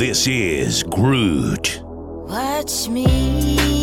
This is Groot. Watch me.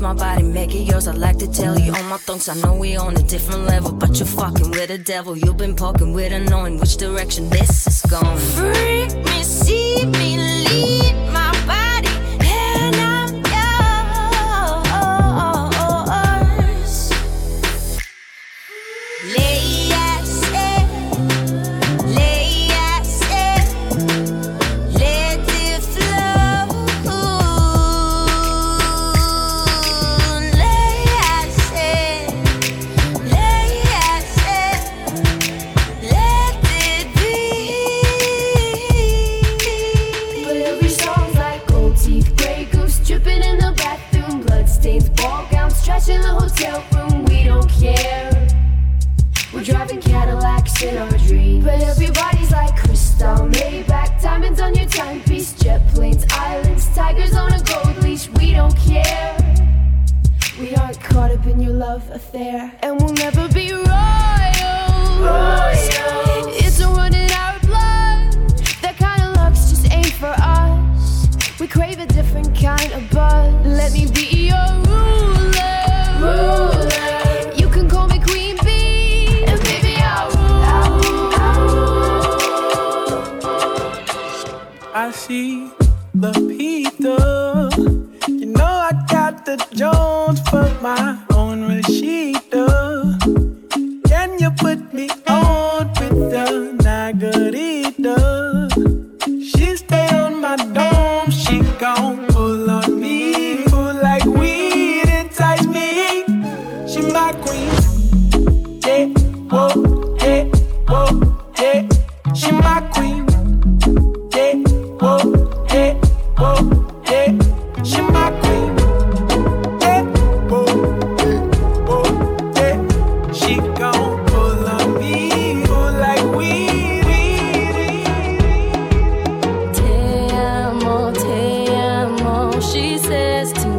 My body, make it yours. I like to tell you all my thoughts. I know we on a different level, but you're fucking with the devil. You've been poking with a unknowing which direction this is going. Freak me, see me, leave. she says to me.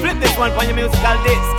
Flip this one for your musical disc.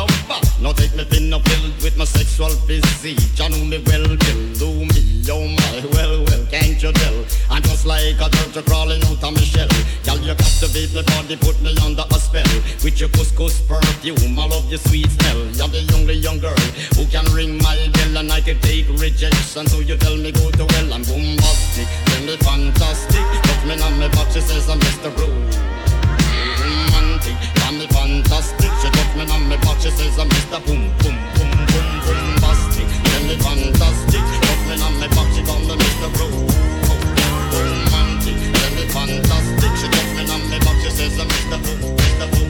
lover. Now take me thin or filled with my sexual physique. You know me well, Bill. Do me, oh my, well, well, can't you tell? I'm just like a turtle crawling out of my shell. Girl, you captivate me body, put me under a spell. With your couscous perfume, I love your sweet smell. You're the only young girl who can ring my bell and I can take rejection. So you tell me go to hell, I'm bombastic, tell me fantastic. Touch me on my back, she says I'm Mr. Rude. Mm-hmm, Romantic, Shuffling on me back, she says I'm Mr. Boom, boom, boom, boom, boom, bastic. Tell me fantastic. Shuffling on me back, she call me Mr. Boom, romantic. Tell me fantastic. She shuffling on me back, she says I'm Mr. Boom, Mr. Boom.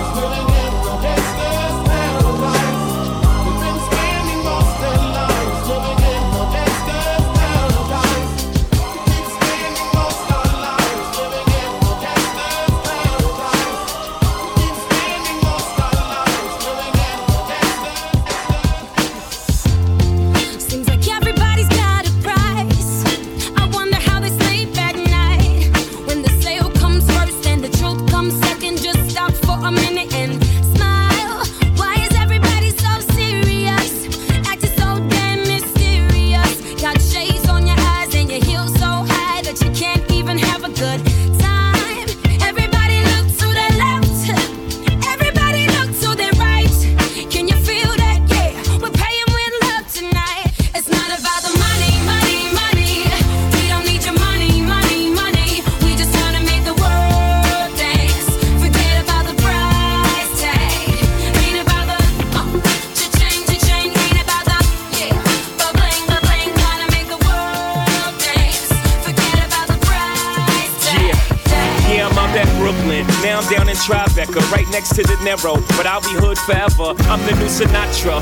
But I'll be hood forever. I'm the new Sinatra.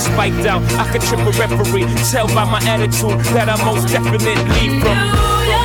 spiked out, I could trip a referee. Tell by my attitude that I most definitely from.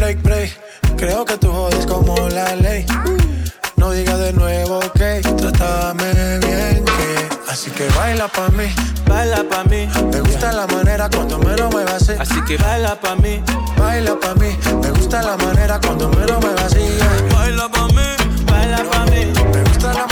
Break, break, break. Creo que tú jodes como la ley. No digas de nuevo que trátame bien, que. Así que baila pa' mí, baila pa' mí. Me gusta la manera cuando me lo muevas así. Así que baila pa' mí, baila pa' mí. Me gusta la manera cuando me lo muevas así. Baila pa' mí, baila pa' mí. Me gusta la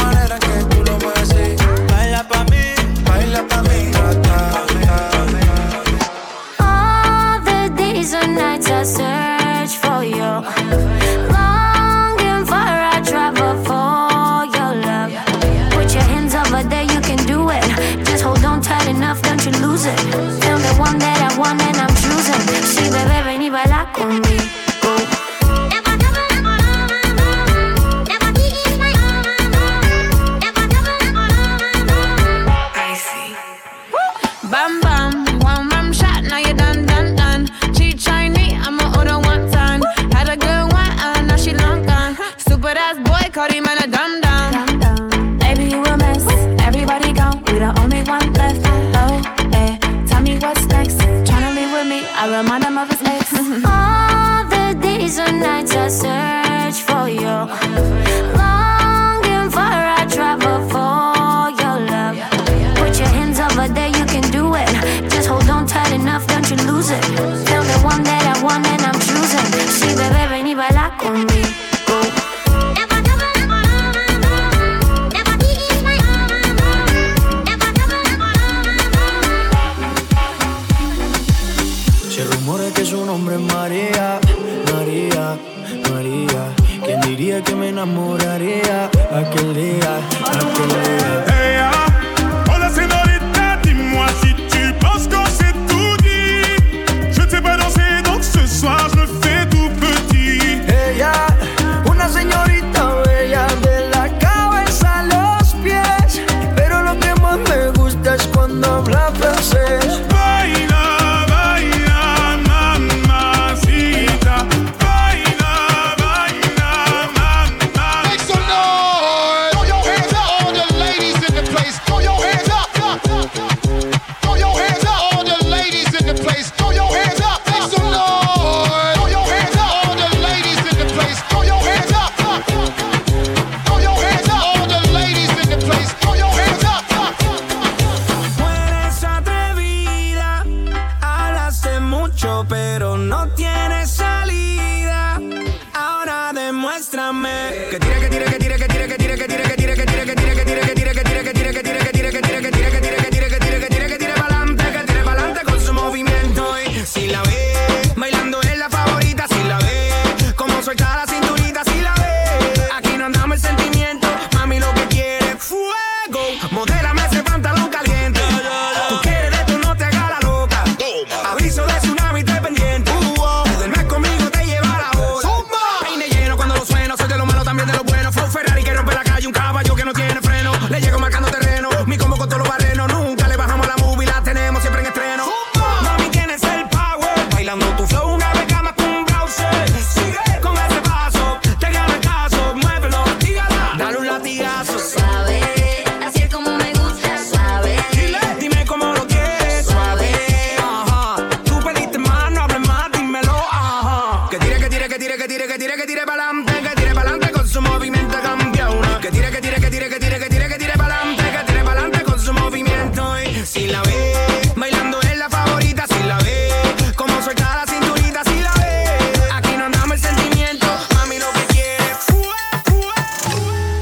tire pa'lante, que tire pa'lante con su movimiento campeona. Que tire, que tire, que tire, que tire, que tire, que tire pa'lante, que tire pa'lante con su movimiento. Y si la ve, bailando es la favorita, si la ve, como suelta la cinturita, si la ve. Aquí no andamos el sentimiento, mami lo que quiere.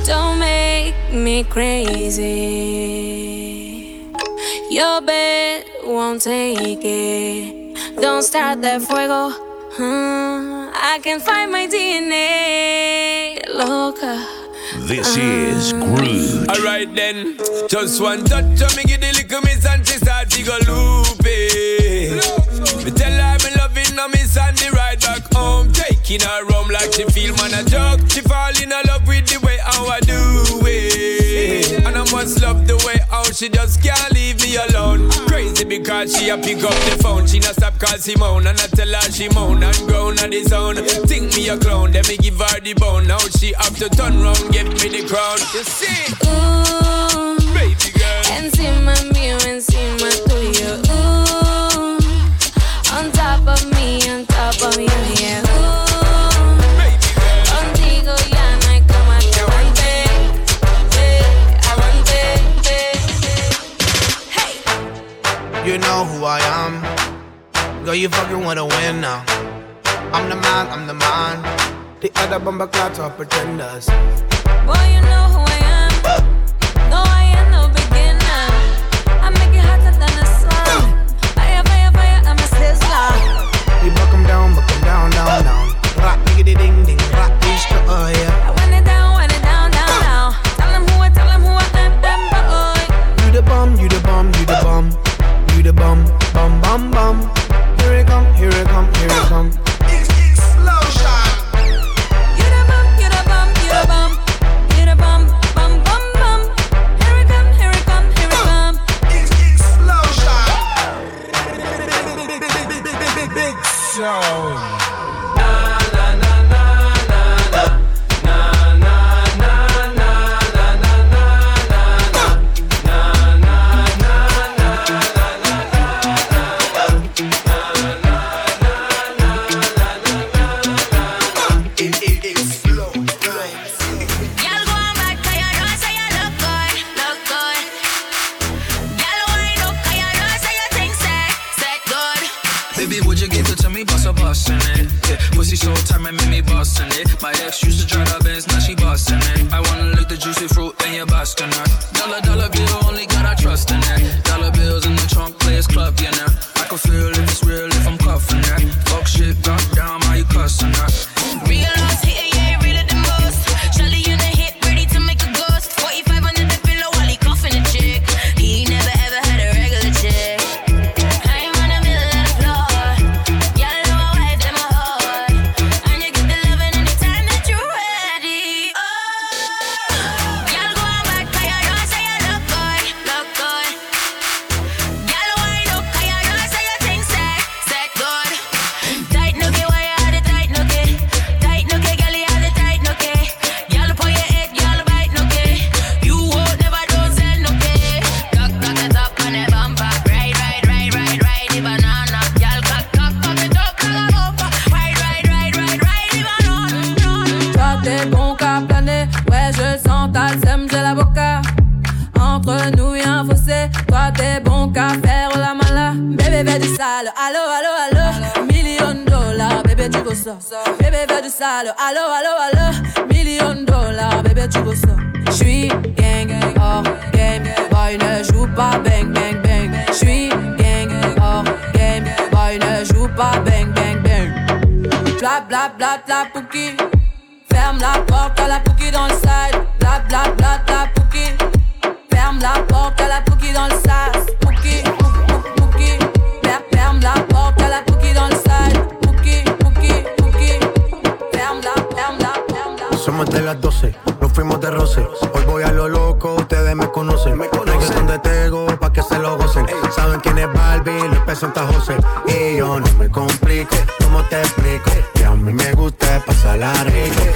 Don't make me crazy. Your bed won't take it. Don't start that fuego. Hmm. I can find my DNA. Loca. Uh, this is Groove. Alright then, just one touch of me, give the little miss and she start to go loopy. Me tell her me loving her miss and the ride back home, taking her home like she feel man a joke. She fall in love with the way how I do it, and I must love the way how she just can't leave me alone. Crazy because she a pick up the phone, she not stop call Simone, and I tell her she moan and groan on the zone. Think me a clown, then me give her the bone. Now she have to turn round, give me the crown. You see, Ooh, baby girl. Encima mío, encima tuyo. Ooh, on top of me, on top of you, yeah. Know who I am. Girl, you fucking wanna win now. I'm the man, I'm the man. The other bumper clots are pretenders. Boy, you know who I am. No, I am no beginner. I make it hotter than the sun. Fire, fire, fire, I'm a sizzler. We buck 'em down, buck 'em down, down, down. Rock, diggity ding ding, rock, each uh, to oh yeah. Dollar, dollar bill, only got our trust in it. Dollar bills in the trunk, players club, you know. I can feel if it's real if I'm cuffing that. Fuck shit, drop down, how you cussin' her? Real lost t'as le j'ai la. Entre nous y'a un fossé, toi t'es bon qu'à faire la mala. Bébé fais du sale, allo allo allo, million dollars, bébé tu veux ça. Bébé fais du sale, allo allo allo, million dollars, bébé tu veux ça. J'suis gang, hors game, boy ne joue pas bang bang bang. J'suis gang, hors game, boy ne joue pas bang bang bang. Bla bla bla bla pouki. Ferme la porte à la pouki dans le side. Bla bla bla bla pouki. Ferme la porte à la pouki dans le sas. Pouki, pouki. Fer- Ferme la porte à la pouki dans le side. Pouki, pouki, pouki. Ferme la, ferme la, ferme la. Somos de las 12, nos fuimos de roce. Hoy voy a lo loco, ustedes me conocen. Me conocen de Tego, pa' que se lo gocen. Saben quién es Barbie, P. Santa José. Y yo no me complico, ¿cómo te explico? Que a mí me gusta pasarla rico. ¿Cómo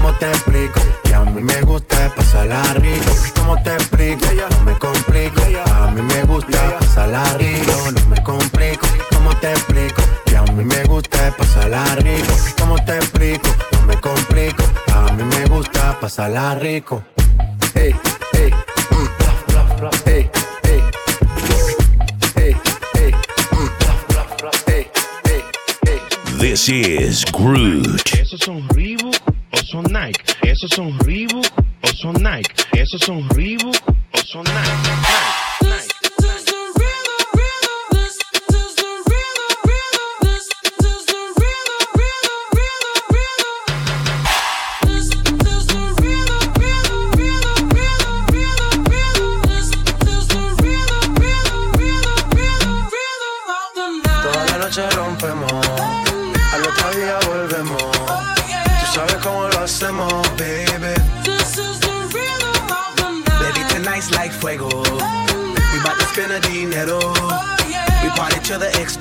¿cómo te explico? Que a mí me gusta pasarla rico. ¿Cómo te explico? No me complico. A mí me gusta pasarla rico. No me complico, ¿cómo te explico? Que a mí me gusta pasarla rico. ¿Cómo te explico? No me complico. A mí me gusta pasarla rico. Hey, hey, mm, hey, hey. This is Groot. Son Nike. Esos son Reebok o son Nike. Esos son Reebok o son Nike.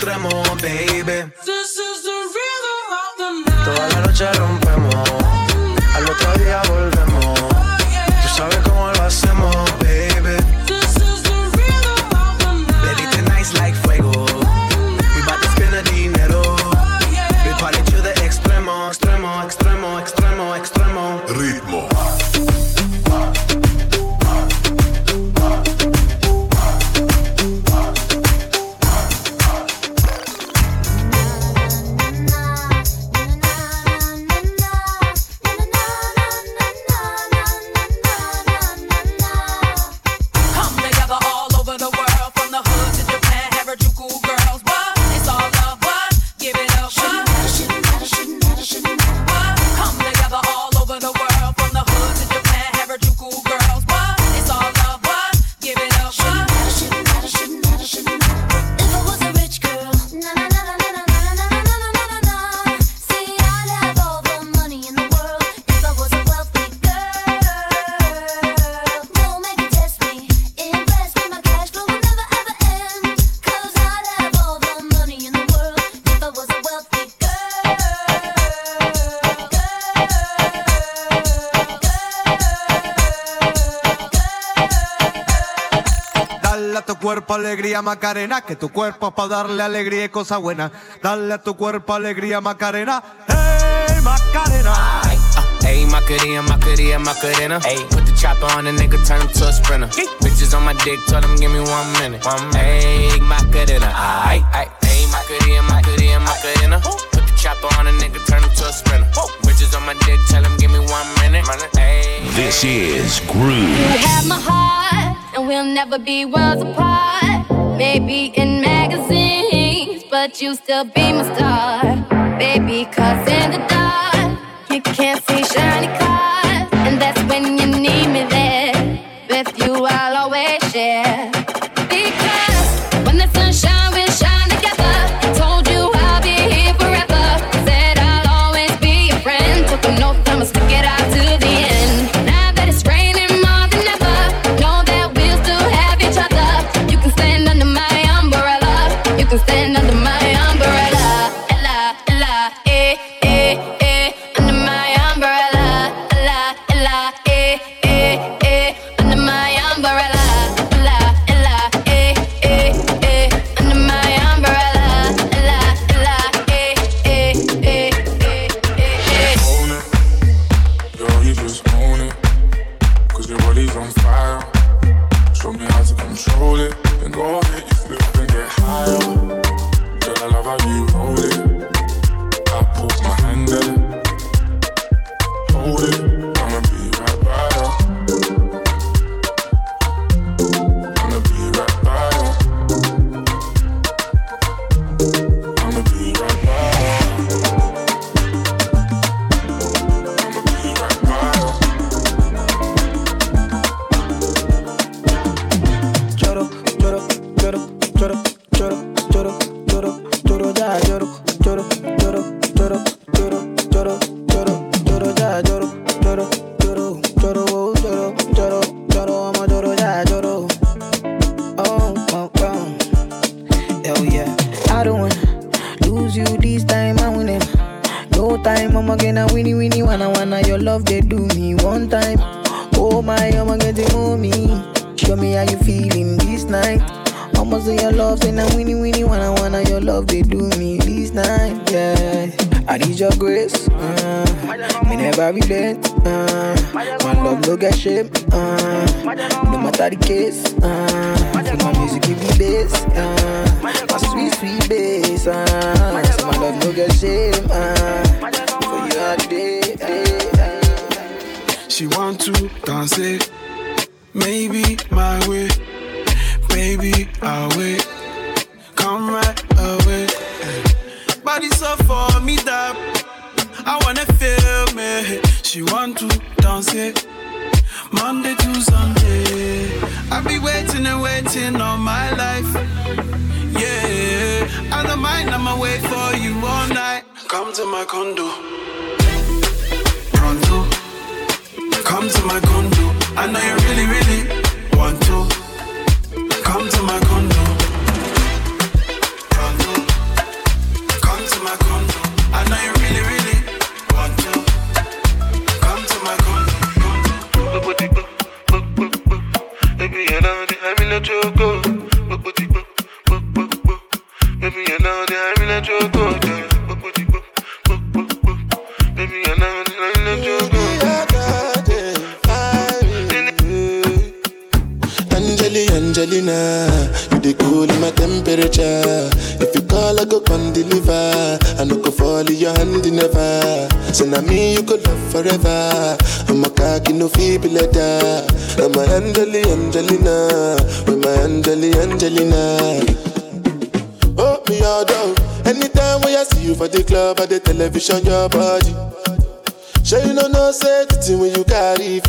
Extremo, baby. Cuerpo alegría Macarena, que tu cuerpo es para darle alegría y cosa buena. Dale a tu cuerpo alegría Macarena, hey Macarena. Ayy, Macarena, Macarena, Macarena. Ayy, put the chopper on the nigga, turn him to a sprinter. Bitches on my dick, tell them give me one minute. One Ayy, Macarena, ayy, ayy. Ayy, Macarena, Macarena, Macarena. Put the chopper on the nigga, turn him to a sprinter. Bitches on my dick, tell them give me one minute. Ayy. This is You Groove. have my heart, and we'll never be worlds apart. Maybe in magazines, but you still be my star. Baby, cause in the dark, you can't see shiny cars. And that's when you need me there. With you, I'll always share. Because I need your grace. Uh, me never relent. Uh, my love no get shame. Uh, no matter the case. Uh, my music give me bass. Uh, my sweet sweet bass. Uh, so my love no get shame. Uh, for you all day. day. She want to dance it, maybe my way, baby I'll wait. Come right away. Body so for me that I wanna feel me. She want to dance it, Monday to Sunday. I be waiting and waiting all my life. Yeah, I don't mind, I'ma wait for you all night. Come to my condo. Pronto. Come to my condo. I know you really, really want to. Come to my condo.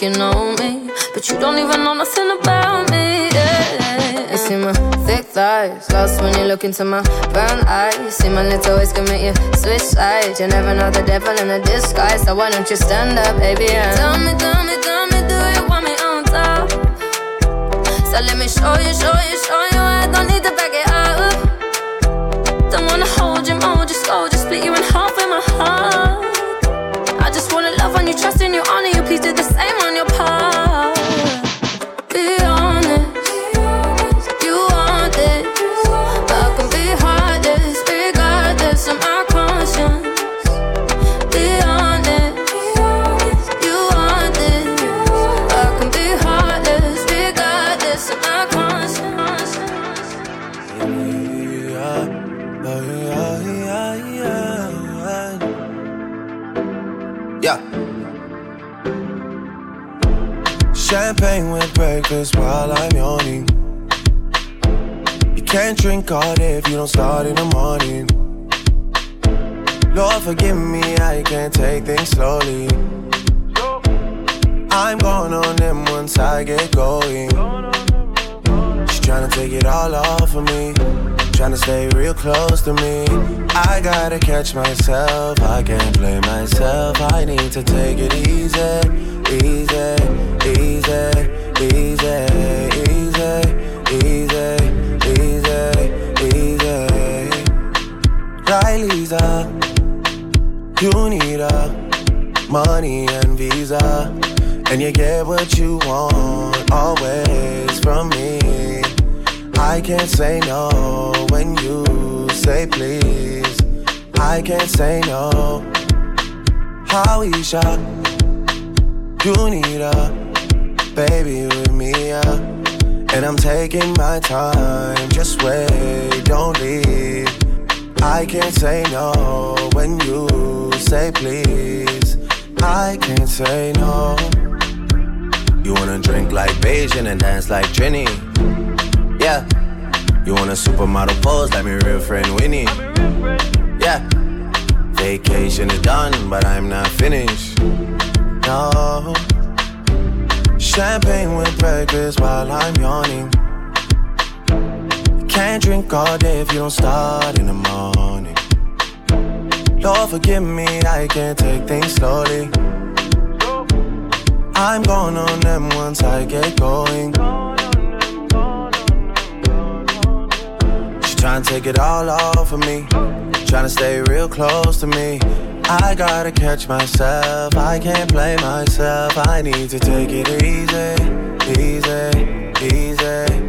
think you know me, but you don't even know nothing about me. Yeah, you see my thick thighs, lost when you look into my brown eyes. See my little ways make you switch sides. You never know the devil in a disguise, so why don't you stand up, baby? And tell me, tell me, tell me, do you want me on top? So let me show you, show you, show you. I don't need to back it up. Don't wanna hold you, mold you, slow, just split you in half with my heart. Love on you, trust in you, honor you. Please do the same on your part. Day if you don't start in the morning. Lord, forgive me, I can't take things slowly. I'm going on them once I get going. She's trying to take it all off of me. Trying to stay real close to me. I gotta catch myself. I can't blame myself. I need to take it easy, easy, easy, easy, easy, Up. You need a money and visa. And you get what you want always from me. I can't say no when you say please. I can't say no. Howisha, you need a baby with me, yeah. And I'm taking my time, just wait, don't leave. I can't say no when you say please. I can't say no. You wanna drink like Beijing and dance like Trini? Yeah. You want a supermodel pose like my real friend Winnie? Yeah. Vacation is done, but I'm not finished. No. Champagne with breakfast while I'm yawning. Can't drink all day if you don't start in the morning. Lord, forgive me, I can't take things slowly. I'm going on them once I get going. She tryna take it all off of me. Tryna stay real close to me. I gotta catch myself. I can't play myself. I need to take it easy, easy, easy,